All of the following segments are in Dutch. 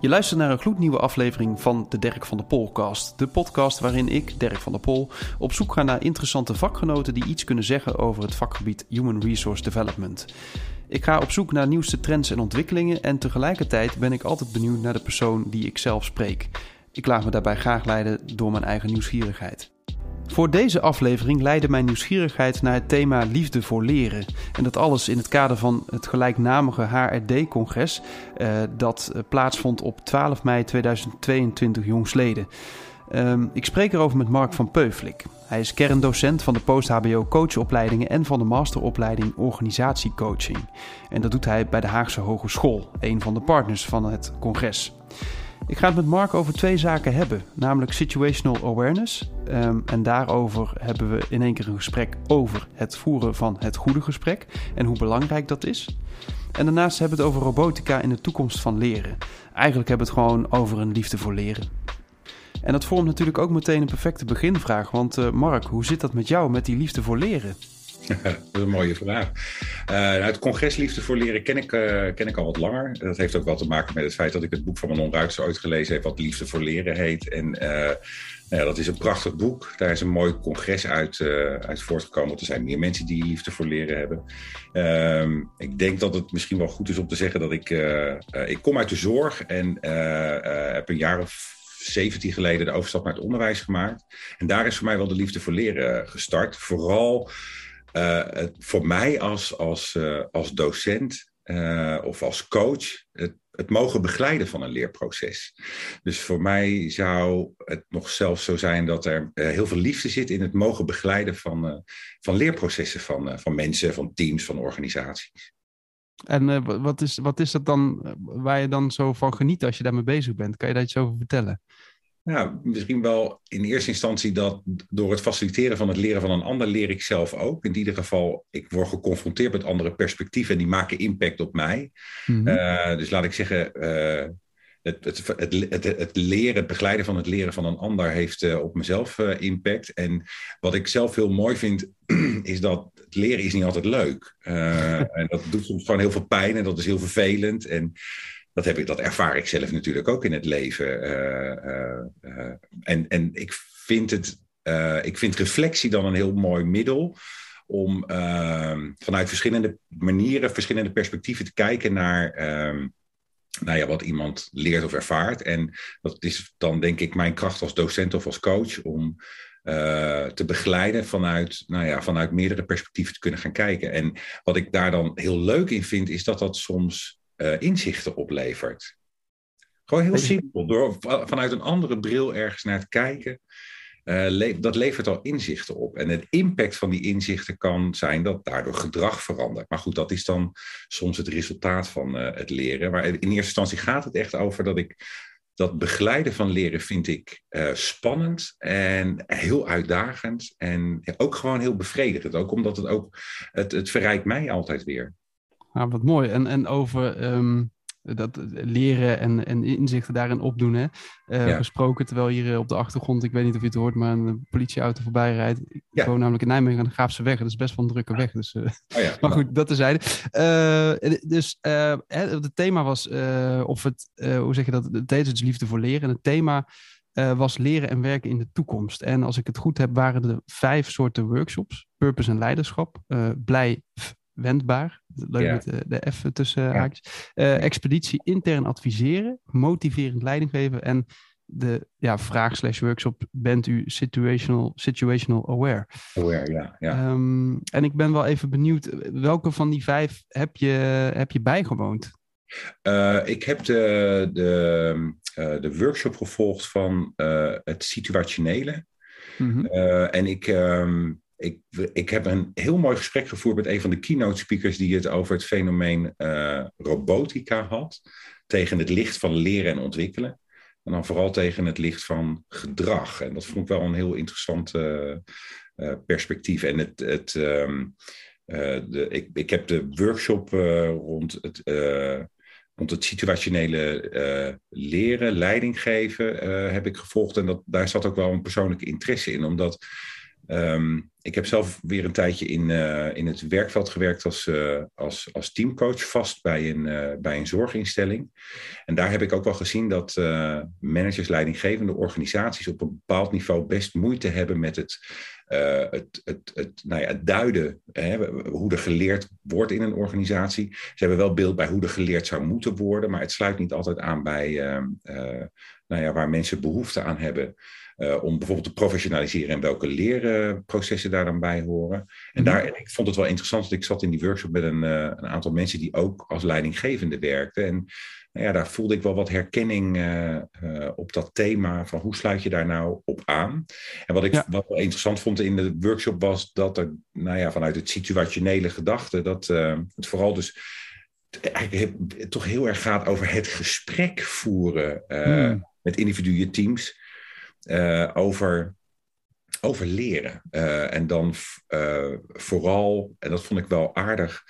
Je luistert naar een gloednieuwe aflevering van de Dirk van der Polcast. De podcast waarin ik, Dirk van der Pol, op zoek ga naar interessante vakgenoten die iets kunnen zeggen over het vakgebied Human Resource Development. Ik ga op zoek naar nieuwste trends en ontwikkelingen en tegelijkertijd ben ik altijd benieuwd naar de persoon die ik zelf spreek. Ik laat me daarbij graag leiden door mijn eigen nieuwsgierigheid. Voor deze aflevering leidde mijn nieuwsgierigheid naar het thema liefde voor leren. En dat alles in het kader van het gelijknamige HRD-congres uh, dat uh, plaatsvond op 12 mei 2022 jongsleden. Um, ik spreek erover met Mark van Peuflik. Hij is kerndocent van de post-HBO coachopleidingen en van de masteropleiding organisatiecoaching. En dat doet hij bij de Haagse Hogeschool, een van de partners van het congres. Ik ga het met Mark over twee zaken hebben, namelijk situational awareness. Um, en daarover hebben we in één keer een gesprek over het voeren van het goede gesprek en hoe belangrijk dat is. En daarnaast hebben we het over robotica in de toekomst van leren. Eigenlijk hebben we het gewoon over een liefde voor leren. En dat vormt natuurlijk ook meteen een perfecte beginvraag. Want uh, Mark, hoe zit dat met jou, met die liefde voor leren? dat is een mooie vraag. Uh, het congres Liefde voor Leren ken ik, uh, ken ik al wat langer. Dat heeft ook wel te maken met het feit dat ik het boek van Manon Ruijks ooit gelezen heb, wat Liefde voor Leren heet. En uh, nou ja, dat is een prachtig boek. Daar is een mooi congres uit, uit voortgekomen. Er zijn meer mensen die liefde voor leren hebben. Ehm, ik denk dat het misschien wel goed is om te zeggen dat ik... ik kom uit de zorg en heb een jaar of 17 geleden de overstap naar het onderwijs gemaakt. En daar is voor mij wel de liefde voor leren gestart. Vooral het, voor mij als, als, uh, als docent uh, of als coach het, het, mogen begeleiden van een leerproces. Dus voor mij zou het nog zelfs zo zijn dat er heel veel liefde zit in het mogen begeleiden van, van leerprocessen van, van mensen, van teams, van organisaties. En wat, is, wat is dat dan waar je dan zo van geniet als je daarmee bezig bent? Kan je daar iets over vertellen? Nou, misschien wel in eerste instantie dat door het faciliteren van het leren van een ander leer ik zelf ook. In ieder geval, ik word geconfronteerd met andere perspectieven en die maken impact op mij. Mm-hmm. uh, dus laat ik zeggen, uh, het, het, het, het, leren, het begeleiden van het leren van een ander heeft uh, op mezelf impact. En wat ik zelf heel mooi vind, is dat het leren is niet altijd leuk. en dat doet soms gewoon heel veel pijn en dat is heel vervelend. En dat, heb ik, dat ervaar ik zelf natuurlijk ook in het leven. Uh, uh, en, en ik vind het, ik vind reflectie dan een heel mooi middel om vanuit verschillende manieren, verschillende perspectieven te kijken naar ehm, nou ja, wat iemand leert of ervaart. En dat is dan denk ik mijn kracht als docent of als coach om te begeleiden vanuit, nou ja, vanuit meerdere perspectieven te kunnen gaan kijken. En wat ik daar dan heel leuk in vind, is dat dat soms uh, inzichten oplevert. Gewoon heel simpel, door vanuit een andere bril ergens naar te kijken. Uh, le dat levert al inzichten op. En het impact van die inzichten kan zijn dat daardoor gedrag verandert. Maar goed, dat is dan soms het resultaat van uh, het leren. Maar in eerste instantie gaat het echt over dat ik dat begeleiden van leren vind ik uh, spannend en heel uitdagend. En ook gewoon heel bevredigend. Ook omdat het ook, het, het verrijkt mij altijd weer. Ah, wat mooi. En, en over um, dat leren en, en inzichten daarin opdoen. Hè? Uh, ja. Gesproken terwijl hier op de achtergrond, ik weet niet of je het hoort, maar een politieauto voorbij rijdt. Ik ja. woon namelijk in Nijmegen aan de Graafse weg. Dat is best wel een drukke weg. Dus, uh, oh ja, maar goed, dat tezijde. Uh, dus het thema was, of het, hoe zeg je dat? Het heet dus liefde voor leren. En het thema was leren en werken in de toekomst. En als ik het goed heb, waren er vijf soorten workshops. Purpose en leiderschap. blij, wendbaar. Leuk ja. met de, de F tussen ja. haakjes. Uh, expeditie intern adviseren, motiverend leiding geven en de ja, vraag slash workshop, bent u situational, situational aware? Aware, ja. ja. Um, en ik ben wel even benieuwd, welke van die vijf heb je, heb je bijgewoond? Uh, ik heb de, de, uh, de workshop gevolgd van het situationele. Mm -hmm. en ik, um, ik, ik heb een heel mooi gesprek gevoerd met een van de keynote speakers die het over het fenomeen uh, robotica had. Tegen het licht van leren en ontwikkelen. En dan vooral tegen het licht van gedrag. En dat vond ik wel een heel interessant uh, uh, perspectief. En het, het, um, de, ik, ik heb de workshop rond het rond het situationele leren, leiding geven, heb ik gevolgd. En dat, daar zat ook wel een persoonlijke interesse in, omdat Ehm, ik heb zelf weer een tijdje in, uh, in het werkveld gewerkt als, uh, als, als teamcoach vast bij een, uh, bij een zorginstelling. En daar heb ik ook wel gezien dat managers, leidinggevende organisaties op een bepaald niveau best moeite hebben met het, het, het, het, nou ja, het duiden, hè, hoe er geleerd wordt in een organisatie. Ze hebben wel beeld bij hoe er geleerd zou moeten worden, maar het sluit niet altijd aan bij nou ja, waar mensen behoefte aan hebben. Uh, om bijvoorbeeld te professionaliseren en welke leerprocessen daar dan bij horen. En daar, mhm. ik vond het wel interessant, dat ik zat in die workshop met een, uh, een aantal mensen die ook als leidinggevende werkten. En nou ja, daar voelde ik wel wat herkenning uh, op dat thema van hoe sluit je daar nou op aan. En wat ik ja. wat wel interessant vond in de workshop was dat er nou ja, vanuit het situationele gedachte, dat het vooral dus eigenlijk toch heel erg gaat over het gesprek voeren hmm. Met individuen, teams. Uh, over, over leren. Uh, en dan uh, vooral, en dat vond ik wel aardig,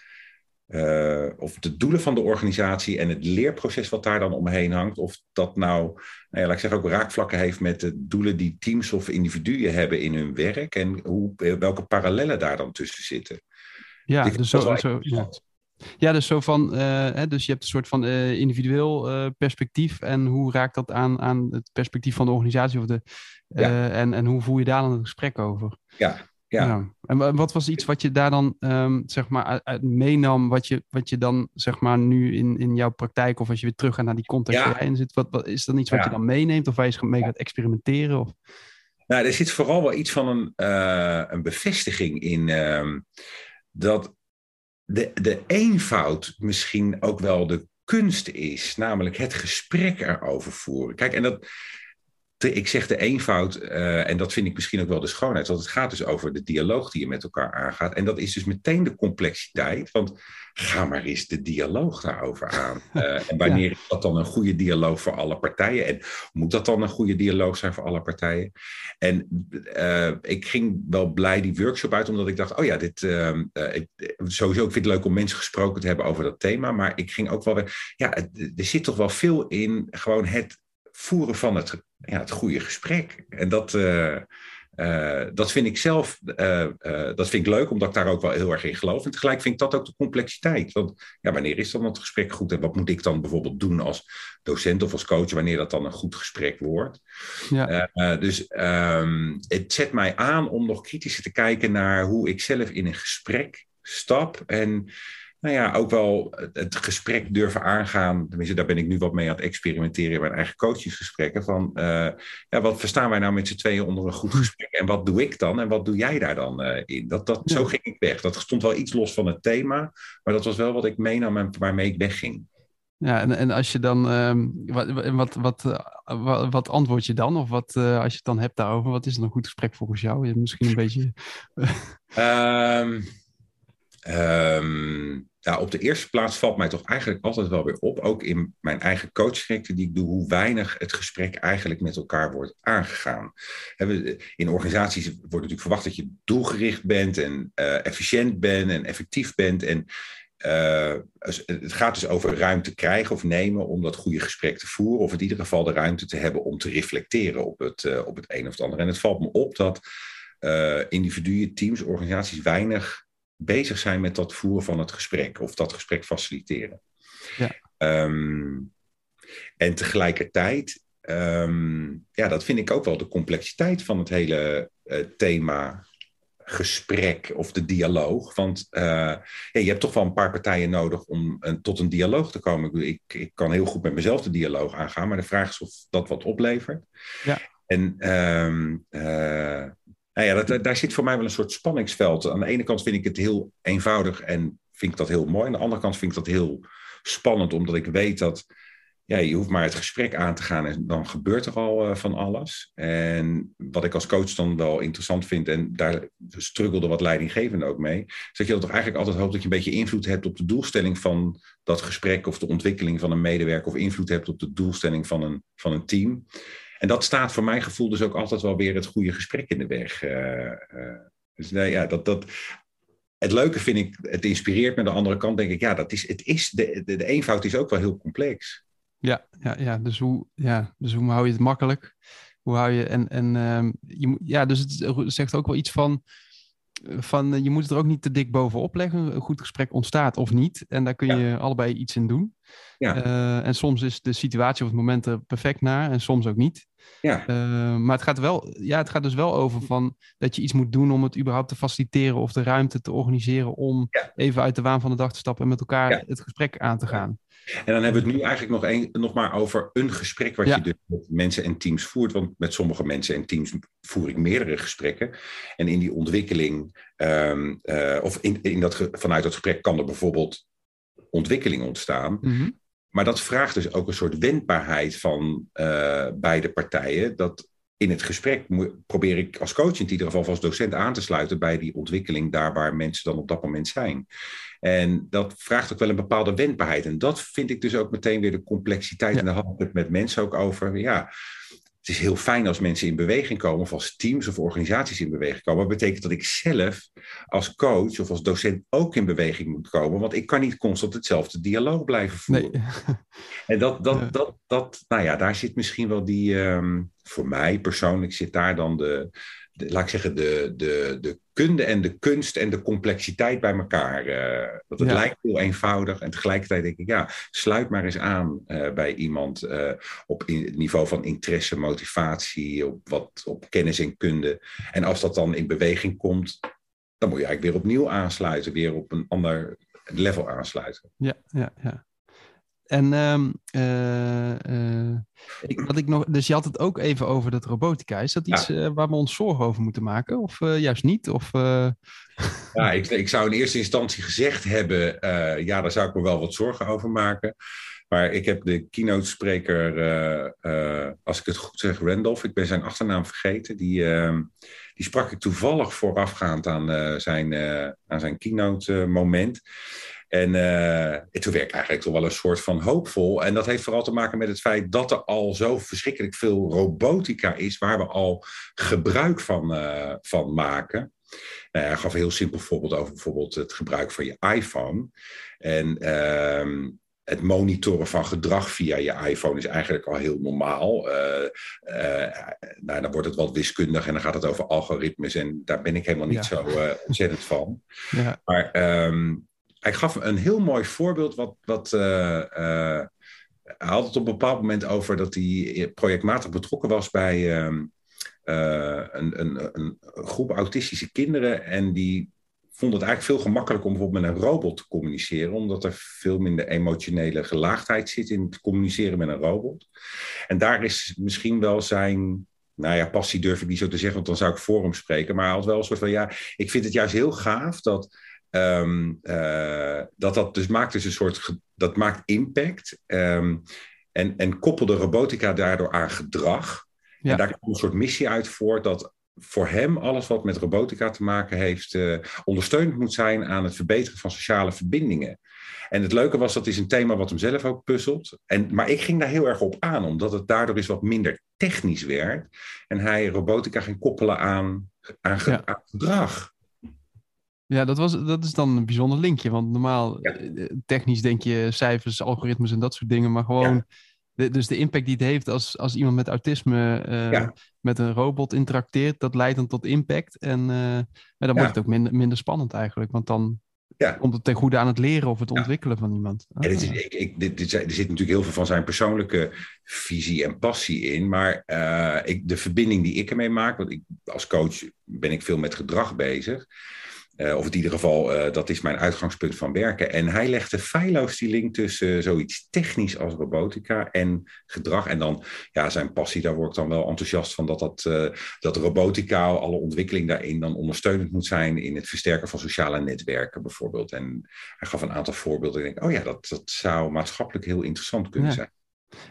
of de doelen van de organisatie en het leerproces wat daar dan omheen hangt, of dat nou, nou ja, laat ik zeggen, ook raakvlakken heeft met de doelen die teams of individuen hebben in hun werk en hoe, welke parallellen daar dan tussen zitten. Ja, dus zo, zo ja. Ja, dus zo van, uh, hè, dus je hebt een soort van uh, individueel uh, perspectief en hoe raakt dat aan, aan het perspectief van de organisatie of de, ja. en, en hoe voer je daar dan een gesprek over? Ja, ja. ja. En wat was iets wat je daar dan um, zeg maar uit, meenam, wat je, wat je dan zeg maar nu in, in jouw praktijk of als je weer terug gaat naar die context ja. zit, wat, wat, is dan iets wat je dan meeneemt of waar je mee gaat experimenteren? Of? Nou, er zit vooral wel iets van een, een bevestiging in uh, dat de, de eenvoud misschien ook wel de kunst is, namelijk het gesprek erover voeren. Kijk, en dat, ik zeg de eenvoud, uh, en dat vind ik misschien ook wel de schoonheid, want het gaat dus over de dialoog die je met elkaar aangaat. En dat is dus meteen de complexiteit, want ga maar eens de dialoog daarover aan. Uh, en wanneer is dat dan een goede dialoog voor alle partijen? En moet dat dan een goede dialoog zijn voor alle partijen? En uh, ik ging wel blij die workshop uit, omdat ik dacht, oh ja, dit, ehm, ik, sowieso ik vind het leuk om mensen gesproken te hebben over dat thema, maar ik ging ook wel weer, ja, er zit toch wel veel in gewoon het voeren van het, ja, het goede gesprek. En dat, uh, uh, dat vind ik zelf uh, dat vind ik leuk, omdat ik daar ook wel heel erg in geloof. En tegelijk vind ik dat ook de complexiteit. Want ja, wanneer is dan het gesprek goed? En wat moet ik dan bijvoorbeeld doen als docent of als coach, wanneer dat dan een goed gesprek wordt? Ja. dus um, het zet mij aan om nog kritischer te kijken naar hoe ik zelf in een gesprek stap. En nou ja, ook wel het gesprek durven aangaan. Tenminste, daar ben ik nu wat mee aan het experimenteren in mijn eigen coachingsgesprekken. Van uh, ja, wat verstaan wij nou met z'n tweeën onder een goed gesprek? En wat doe ik dan? En wat doe jij daar dan uh, in? Dat, dat, Zo ging ik weg. Dat stond wel iets los van het thema. Maar dat was wel wat ik meenam en waarmee ik wegging. Ja, en, en als je dan, um, wat, wat, wat, wat, wat, antwoord je dan? Of wat, uh, als je het dan hebt daarover, wat is dan een goed gesprek volgens jou? Misschien een beetje. um, um, ja, op de eerste plaats valt mij toch eigenlijk altijd wel weer op, ook in mijn eigen coachtrajecten die ik doe, hoe weinig het gesprek eigenlijk met elkaar wordt aangegaan. In organisaties wordt natuurlijk verwacht dat je doelgericht bent en uh, efficiënt bent en effectief bent. En uh, het gaat dus over ruimte krijgen of nemen om dat goede gesprek te voeren, of in ieder geval de ruimte te hebben om te reflecteren op het, uh, op het een of het ander. En het valt me op dat individuen, teams, organisaties weinig bezig zijn met dat voeren van het gesprek of dat gesprek faciliteren. Ja. Um, en tegelijkertijd, um, ja, dat vind ik ook wel de complexiteit van het hele uh, thema gesprek of de dialoog. Want uh, ja, je hebt toch wel een paar partijen nodig om een, tot een dialoog te komen. Ik, ik, kan heel goed met mezelf de dialoog aangaan, maar de vraag is of dat wat oplevert. Ja. En um, uh, nou ja, dat, daar zit voor mij wel een soort spanningsveld. Aan de ene kant vind ik het heel eenvoudig en vind ik dat heel mooi. Aan de andere kant vind ik dat heel spannend, omdat ik weet dat ja, je hoeft maar het gesprek aan te gaan en dan gebeurt er al uh, van alles. En wat ik als coach dan wel interessant vind, en daar struggelde wat leidinggevende ook mee, is dat je toch eigenlijk altijd hoopt dat je een beetje invloed hebt op de doelstelling van dat gesprek of de ontwikkeling van een medewerker of invloed hebt op de doelstelling van een, van een team. En dat staat voor mijn gevoel dus ook altijd wel weer het goede gesprek in de weg. Uh, uh, dus nee, ja, dat, dat, het leuke vind ik, het inspireert me. De andere kant denk ik, ja, dat is, het is, de, de, de eenvoud is ook wel heel complex. Ja, ja, ja, dus, hoe, ja dus hoe hou je het makkelijk? hoe hou je... En, en ehm, je, ja, dus het zegt ook wel iets van van je moet het er ook niet te dik bovenop leggen. Een goed gesprek ontstaat of niet. En daar kun je allebei iets in doen. Ja. en soms is de situatie of het moment er perfect naar en soms ook niet. Ja. Uh, maar het gaat, wel, ja, het gaat dus wel over van dat je iets moet doen om het überhaupt te faciliteren of de ruimte te organiseren om even uit de waan van de dag te stappen en met elkaar het gesprek aan te gaan. En dan hebben we het nu eigenlijk nog, een, nog maar over een gesprek wat je dus met mensen en teams voert. Want met sommige mensen en teams voer ik meerdere gesprekken. En in die ontwikkeling, um, uh, of in, in dat, vanuit dat gesprek kan er bijvoorbeeld ontwikkeling ontstaan. Mm maar dat vraagt dus ook een soort wendbaarheid van uh, beide partijen. Dat in het gesprek probeer ik als coach in ieder geval als docent aan te sluiten bij die ontwikkeling daar waar mensen dan op dat moment zijn. En dat vraagt ook wel een bepaalde wendbaarheid. En dat vind ik dus ook meteen weer de complexiteit. En daar had ik het met mensen ook over. Ja, het is heel fijn als mensen in beweging komen, of als teams of organisaties in beweging komen. Dat betekent dat ik zelf als coach of als docent ook in beweging moet komen, want ik kan niet constant hetzelfde dialoog blijven voeren. Nee. En dat, dat, dat, dat, nou ja, daar zit misschien wel die, ehm, voor mij persoonlijk zit daar dan de, laat ik zeggen, de, de, de kunde en de kunst en de complexiteit bij elkaar. Uh, dat het lijkt heel eenvoudig en tegelijkertijd denk ik, ja, sluit maar eens aan uh, bij iemand uh, op in, het niveau van interesse, motivatie, op, wat, op kennis en kunde. En als dat dan in beweging komt, dan moet je eigenlijk weer opnieuw aansluiten, weer op een ander level aansluiten. Ja, ja, ja. En um, uh, ik, wat ik nog, dus je had het ook even over dat robotica. Is dat iets uh, waar we ons zorgen over moeten maken? Of juist niet? Of, Ja, ik, ik, zou in eerste instantie gezegd hebben, ja, daar zou ik me wel wat zorgen over maken. Maar ik heb de keynote-spreker, als ik het goed zeg, Randolph, ik ben zijn achternaam vergeten, die, ehm, die sprak ik toevallig voorafgaand aan, zijn, aan zijn keynote-moment. En uh, toen werd ik eigenlijk toch wel een soort van hoopvol. En dat heeft vooral te maken met het feit dat er al zo verschrikkelijk veel robotica is, waar we al gebruik van, uh, van maken. Hij gaf een heel simpel voorbeeld over bijvoorbeeld het gebruik van je iPhone. En uh, het monitoren van gedrag via je iPhone is eigenlijk al heel normaal. Uh, uh, nou, dan wordt het wat wiskundig en dan gaat het over algoritmes. En daar ben ik helemaal niet ja. zo uh, ontzettend van. Ja. Maar um, hij gaf een heel mooi voorbeeld. Wat, wat, uh, uh, hij had het op een bepaald moment over dat hij projectmatig betrokken was bij uh, een, een, een, groep autistische kinderen. En die vonden het eigenlijk veel gemakkelijker om bijvoorbeeld met een robot te communiceren, omdat er veel minder emotionele gelaagdheid zit in het communiceren met een robot. En daar is misschien wel zijn nou ja, passie durf ik niet zo te zeggen, want dan zou ik voor hem spreken. Maar hij had wel een soort van, ja, ik vind het juist heel gaaf dat Um, uh, dat dat dus maakt dus een soort, dat maakt impact. Um, en, en koppelde robotica daardoor aan gedrag. Ja. En daar komt een soort missie uit voort dat voor hem alles wat met robotica te maken heeft, uh, ondersteund moet zijn aan het verbeteren van sociale verbindingen. En het leuke was, dat is een thema wat hem zelf ook puzzelt. En, maar ik ging daar heel erg op aan, omdat het daardoor is wat minder technisch werd. En hij robotica ging koppelen aan, aan, ge, ja. aan gedrag. Ja, dat, was, dat is dan een bijzonder linkje. Want normaal, eh, technisch denk je cijfers, algoritmes en dat soort dingen. Maar gewoon, de, dus de impact die het heeft als, als iemand met autisme uh, met een robot interacteert, dat leidt dan tot impact. En uh, dan wordt het ook minder, minder spannend eigenlijk. Want dan komt het ten goede aan het leren of het ontwikkelen van iemand. Ah. Dit is, ik, ik, dit, dit, er zit natuurlijk heel veel van zijn persoonlijke visie en passie in. Maar ik, de verbinding die ik ermee maak, want ik, als coach ben ik veel met gedrag bezig. Uh, of in ieder geval, uh, dat is mijn uitgangspunt van werken. En hij legde feilloos die link tussen uh, zoiets technisch als robotica en gedrag. En dan, ja, zijn passie, daar word ik dan wel enthousiast van dat, dat, dat robotica, alle ontwikkeling daarin, dan ondersteunend moet zijn in het versterken van sociale netwerken bijvoorbeeld. En hij gaf een aantal voorbeelden. Ik denk, oh ja, dat, dat zou maatschappelijk heel interessant kunnen ja. zijn.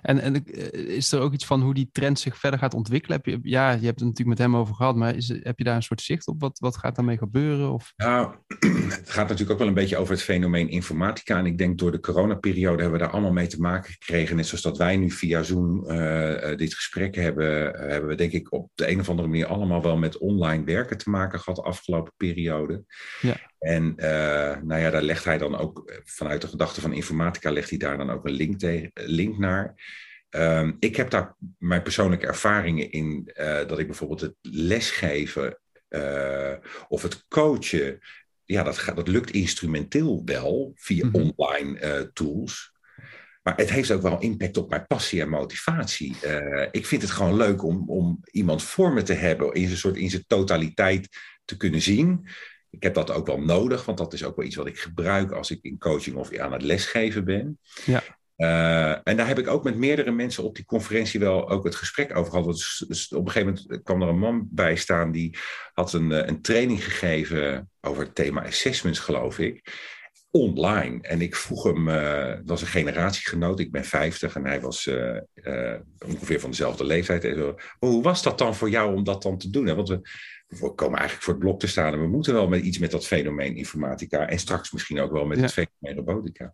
En, en eh, is er ook iets van hoe die trend zich verder gaat ontwikkelen? Heb je, ja, je hebt het natuurlijk met hem over gehad, maar is, heb je daar een soort zicht op? Wat, wat gaat daarmee gebeuren? Of? Nou, het gaat natuurlijk ook wel een beetje over het fenomeen informatica. En ik denk door de coronaperiode hebben we daar allemaal mee te maken gekregen. Net zoals dat wij nu via Zoom uh, dit gesprek hebben, uh, hebben we denk ik op de een of andere manier allemaal wel met online werken te maken gehad de afgelopen periode. Ja. En uh, nou ja, daar legt hij dan ook vanuit de gedachte van informatica, legt hij daar dan ook een link, te, link naar. Ehm, ik heb daar mijn persoonlijke ervaringen in dat ik bijvoorbeeld het lesgeven of het coachen, ja, dat, gaat, dat lukt instrumenteel wel via mhm. online tools. Maar het heeft ook wel impact op mijn passie en motivatie. Ik vind het gewoon leuk om, om iemand voor me te hebben, in zijn soort in zijn totaliteit te kunnen zien. Ik heb dat ook wel nodig, want dat is ook wel iets wat ik gebruik als ik in coaching of aan het lesgeven ben. Ja. Uh, en daar heb ik ook met meerdere mensen op die conferentie wel ook het gesprek over gehad. Dus, dus op een gegeven moment kwam er een man bij staan die had een, eh, een training gegeven over het thema assessments, geloof ik online. En ik vroeg hem, uh, het was een generatiegenoot, ik ben 50 en hij was uh, uh, ongeveer van dezelfde leeftijd. En zo, hoe was dat dan voor jou om dat dan te doen? Want we, we komen eigenlijk voor het blok te staan en we moeten wel met iets met dat fenomeen informatica en straks misschien ook wel met het fenomeen robotica.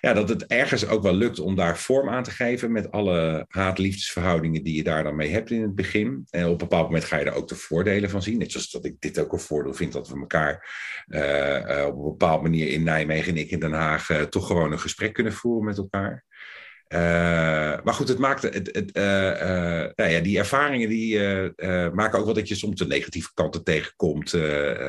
Ja, dat het ergens ook wel lukt om daar vorm aan te geven met alle haat-liefdesverhoudingen die je daar dan mee hebt in het begin. En op een bepaald moment ga je er ook de voordelen van zien. Net zoals dat ik dit ook een voordeel vind dat we elkaar uh, op een bepaalde manier in Nijmegen en ik in Den Haag uh, toch gewoon een gesprek kunnen voeren met elkaar. Uh, maar goed, het maakt het, het, uh, uh, nou ja, die ervaringen die maken ook wel dat je soms de negatieve kanten tegenkomt.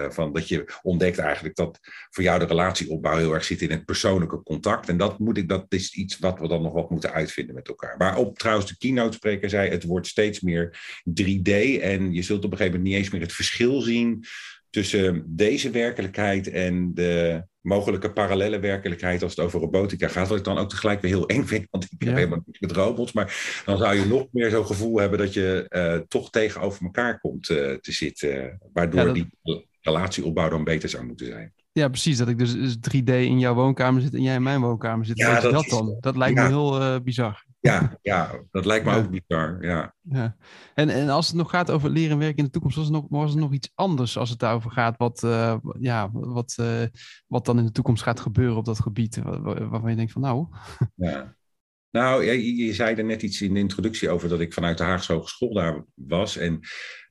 van dat je ontdekt eigenlijk dat voor jou de relatieopbouw heel erg zit in het persoonlijke contact. En dat, moet ik, dat is iets wat we dan nog wat moeten uitvinden met elkaar. Maar op trouwens, de keynote spreker zei: het wordt steeds meer 3D. En je zult op een gegeven moment niet eens meer het verschil zien tussen deze werkelijkheid en de mogelijke parallele werkelijkheid als het over robotica gaat. Wat ik dan ook tegelijk weer heel eng vind, want ik heb helemaal niets met robots. Maar dan zou je nog meer zo'n gevoel hebben dat je uh, toch tegenover elkaar komt uh, te zitten. Waardoor ja, dat... die relatieopbouw dan beter zou moeten zijn. Ja, precies. Dat ik dus, 3D dus in jouw woonkamer zit en jij in mijn woonkamer zit. Ja, dat, dat, dan? Dat lijkt me heel uh, bizar. Ja, ja, dat lijkt me ook bizar. Ja. ja. En, en als het nog gaat over leren en werken in de toekomst, was het nog, was het nog iets anders als het daarover gaat, wat, uh, ja, wat, uh, wat dan in de toekomst gaat gebeuren op dat gebied, waarvan je denkt van nou. Ja. Nou, je, je zei er net iets in de introductie over dat ik vanuit de Haagse Hogeschool daar was. En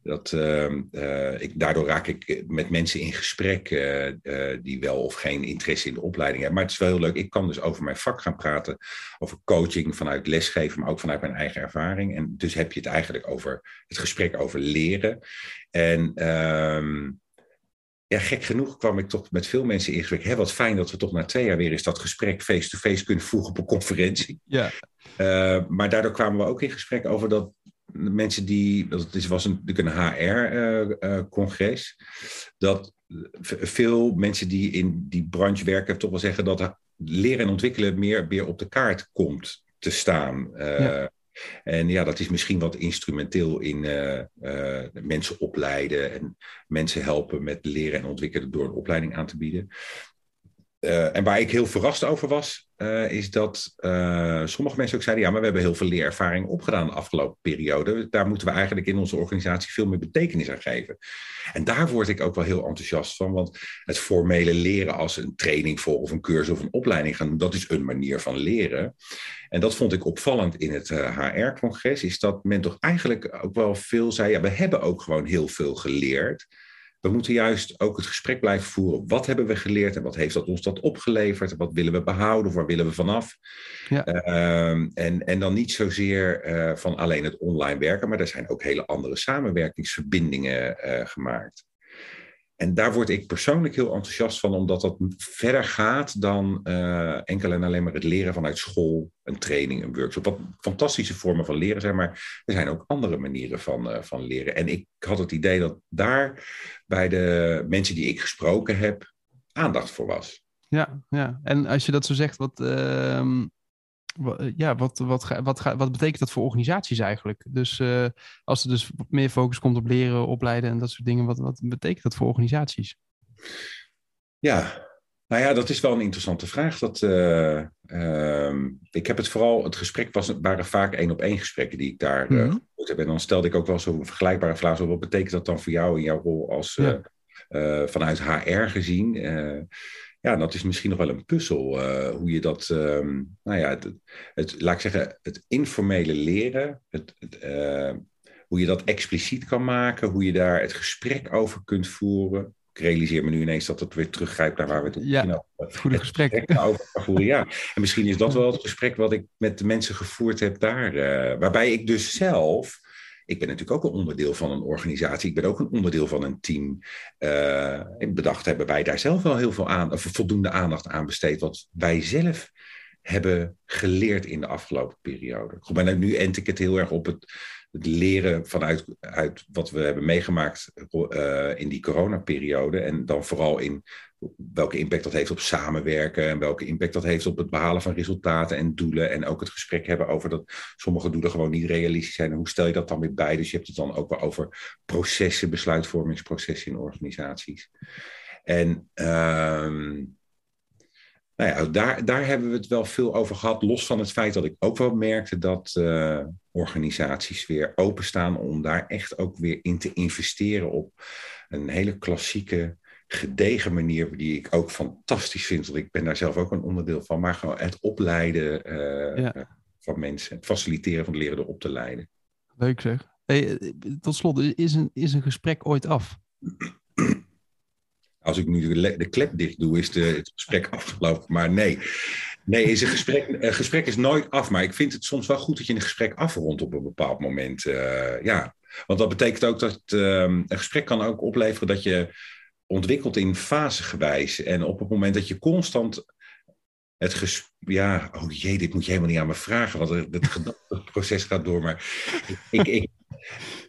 dat, uh, uh, ik, daardoor raak ik met mensen in gesprek uh, die wel of geen interesse in de opleiding hebben. Maar het is wel heel leuk. Ik kan dus over mijn vak gaan praten, over coaching vanuit lesgeven, maar ook vanuit mijn eigen ervaring. En dus heb je het eigenlijk over het gesprek over leren. En ehm, ja, gek genoeg kwam ik toch met veel mensen in gesprek. Hè, wat fijn dat we toch na twee jaar weer eens dat gesprek face-to-face kunnen voegen op een conferentie. Ja. Uh, maar daardoor kwamen we ook in gesprek over dat mensen die, het was een, een HR-congres, uh, uh, dat veel mensen die in die branche werken toch wel zeggen dat leren en ontwikkelen meer weer op de kaart komt te staan. Ja. En ja, dat is misschien wat instrumenteel in uh, mensen opleiden en mensen helpen met leren en ontwikkelen door een opleiding aan te bieden. Uh, en waar ik heel verrast over was, uh, is dat uh, sommige mensen ook zeiden: ja, maar we hebben heel veel leerervaring opgedaan de afgelopen periode. Daar moeten we eigenlijk in onze organisatie veel meer betekenis aan geven. En daar word ik ook wel heel enthousiast van, want het formele leren als een training voor of een cursus of een opleiding gaan dat is een manier van leren. En dat vond ik opvallend in het HR-congres, is dat men toch eigenlijk ook wel veel zei: ja, we hebben ook gewoon heel veel geleerd. We moeten juist ook het gesprek blijven voeren. Wat hebben we geleerd en wat heeft dat ons dat opgeleverd? Wat willen we behouden? Waar willen we vanaf? Ja. Uh, en, en dan niet zozeer uh, van alleen het online werken, maar er zijn ook hele andere samenwerkingsverbindingen uh, gemaakt. En daar word ik persoonlijk heel enthousiast van, omdat dat verder gaat dan uh, enkel en alleen maar het leren vanuit school, een training, een workshop. Wat fantastische vormen van leren zijn, maar er zijn ook andere manieren van, uh, van leren. En ik had het idee dat daar bij de mensen die ik gesproken heb, aandacht voor was. Ja, ja. en als je dat zo zegt, wat, uh, eh, ja, wat, wat, wat, wat betekent dat voor organisaties eigenlijk? Dus uh, als er dus meer focus komt op leren, opleiden en dat soort dingen, wat, wat betekent dat voor organisaties? Ja, nou ja, dat is wel een interessante vraag. Dat, uh, uh, ik heb het vooral, het gesprek was, waren vaak één op één gesprekken die ik daar mm -hmm. gehoord heb. En dan stelde ik ook wel zo'n vergelijkbare vraag. Zo, wat betekent dat dan voor jou in jouw rol als ja. vanuit HR gezien? Ja, dat is misschien nog wel een puzzel. Uh, hoe je dat, um, nou ja, het, het, laat ik zeggen, het informele leren, het, het uh, hoe je dat expliciet kan maken, hoe je daar het gesprek over kunt voeren, realiseer me nu ineens dat het weer teruggrijpt naar waar we het ja, het goede gesprek, gesprek over voeren. Ja. En misschien is dat wel het gesprek wat ik met de mensen gevoerd heb daar. Uh, waarbij ik dus zelf ik ben natuurlijk ook een onderdeel van een organisatie. Ik ben ook een onderdeel van een team. Ik bedacht hebben wij daar zelf wel heel veel aan, of voldoende aandacht aan besteed. Wat wij zelf hebben geleerd in de afgelopen periode. Goed, maar nu ent ik het heel erg op het, het leren vanuit uit wat we hebben meegemaakt uh, in die coronaperiode. En dan vooral in welke impact dat heeft op samenwerken en welke impact dat heeft op het behalen van resultaten en doelen. En ook het gesprek hebben over dat sommige doelen gewoon niet realistisch zijn. En hoe stel je dat dan weer bij? Dus je hebt het dan ook wel over processen, besluitvormingsprocessen in organisaties. En uh, nou ja, daar, daar hebben we het wel veel over gehad. Los van het feit dat ik ook wel merkte dat uh, organisaties weer openstaan om daar echt ook weer in te investeren op een hele klassieke, gedegen manier, die ik ook fantastisch vind. Want ik ben daar zelf ook een onderdeel van. Maar gewoon het opleiden uh, van mensen, het faciliteren van het leren op te leiden. Leuk zeg. Hey, tot slot, is een, is een gesprek ooit af? Als ik nu de, klep dicht doe, is het gesprek afgelopen. Maar nee, nee is een, gesprek, een gesprek is nooit af. Maar ik vind het soms wel goed dat je een gesprek afrondt op een bepaald moment. Uh, ja, want dat betekent ook dat um, een gesprek kan ook opleveren dat je ontwikkelt in fasegewijs. En op het moment dat je constant het gesprek. Ja, oh jee, dit moet je helemaal niet aan me vragen, want het, proces gaat door. Maar ik, ik,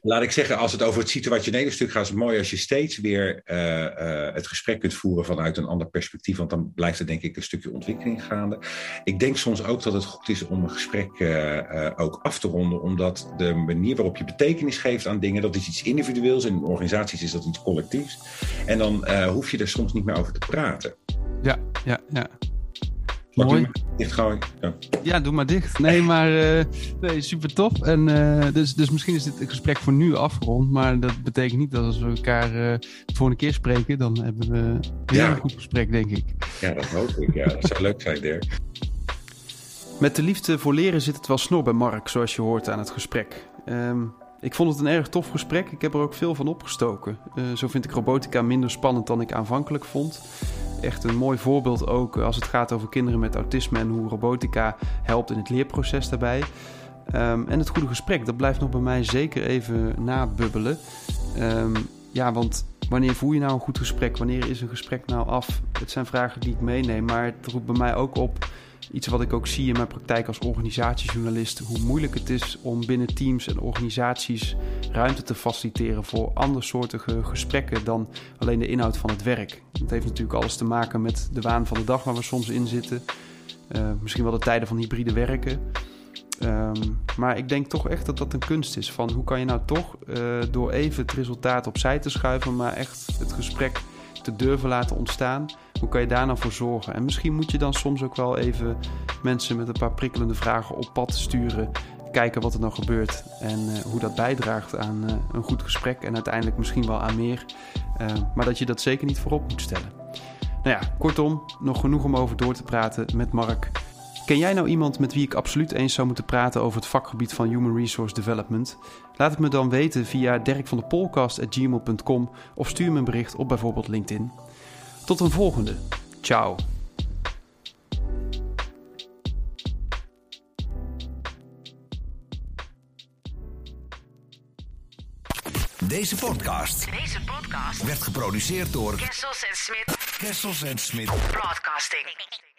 laat ik zeggen, als het over het situationele stuk gaat, is het mooi als je steeds weer uh, uh, het gesprek kunt voeren vanuit een ander perspectief, want dan blijft er denk ik een stukje ontwikkeling gaande. Ik denk soms ook dat het goed is om een gesprek uh, ook af te ronden, omdat de manier waarop je betekenis geeft aan dingen, dat is iets individueels, en in organisaties is dat iets collectiefs. En dan hoef je er soms niet meer over te praten. Ja, ja, ja. Mooi. Dicht Ja. ja, doe maar dicht. Nee, maar uh, nee, super tof. En, uh, dus, dus misschien is dit gesprek voor nu afgerond. Maar dat betekent niet dat als we elkaar uh, de volgende keer spreken, dan hebben we weer een goed gesprek, denk ik. Ja, dat hoop ik. Ja, dat zou leuk zijn, Dirk. Met de liefde voor leren zit het wel snor bij Mark, zoals je hoort aan het gesprek. Um, ik vond het een erg tof gesprek. Ik heb er ook veel van opgestoken. zo vind ik robotica minder spannend dan ik aanvankelijk vond echt een mooi voorbeeld ook als het gaat over kinderen met autisme en hoe robotica helpt in het leerproces daarbij. Um, en het goede gesprek, dat blijft nog bij mij zeker even nabubbelen. Um, ja, want wanneer voer je nou een goed gesprek? Wanneer is een gesprek nou af? Het zijn vragen die ik meeneem, maar het roept bij mij ook op iets wat ik ook zie in mijn praktijk als organisatiejournalist. Hoe moeilijk het is om binnen teams en organisaties ruimte te faciliteren voor andersoortige gesprekken dan alleen de inhoud van het werk. Het heeft natuurlijk alles te maken met de waan van de dag waar we soms in zitten. Uh, misschien wel de tijden van hybride werken. Um, maar ik denk toch echt dat dat een kunst is. Van hoe kan je nou toch uh, door even het resultaat opzij te schuiven, maar echt het gesprek te durven laten ontstaan. Hoe kan je daar nou voor zorgen? En misschien moet je dan soms ook wel even mensen met een paar prikkelende vragen op pad sturen. Kijken wat er nou gebeurt en uh, hoe dat bijdraagt aan uh, een goed gesprek en uiteindelijk misschien wel aan meer. Uh, maar dat je dat zeker niet voorop moet stellen. Nou ja, kortom, nog genoeg om over door te praten met Mark. Ken jij nou iemand met wie ik absoluut eens zou moeten praten over het vakgebied van Human Resource Development? Laat het me dan weten via dirkvandepolcast.gmail.com of stuur me een bericht op bijvoorbeeld LinkedIn. Tot een volgende. Ciao. Deze podcast, Deze podcast werd geproduceerd door Kessels en Smit. Kessels en Smit Broadcasting.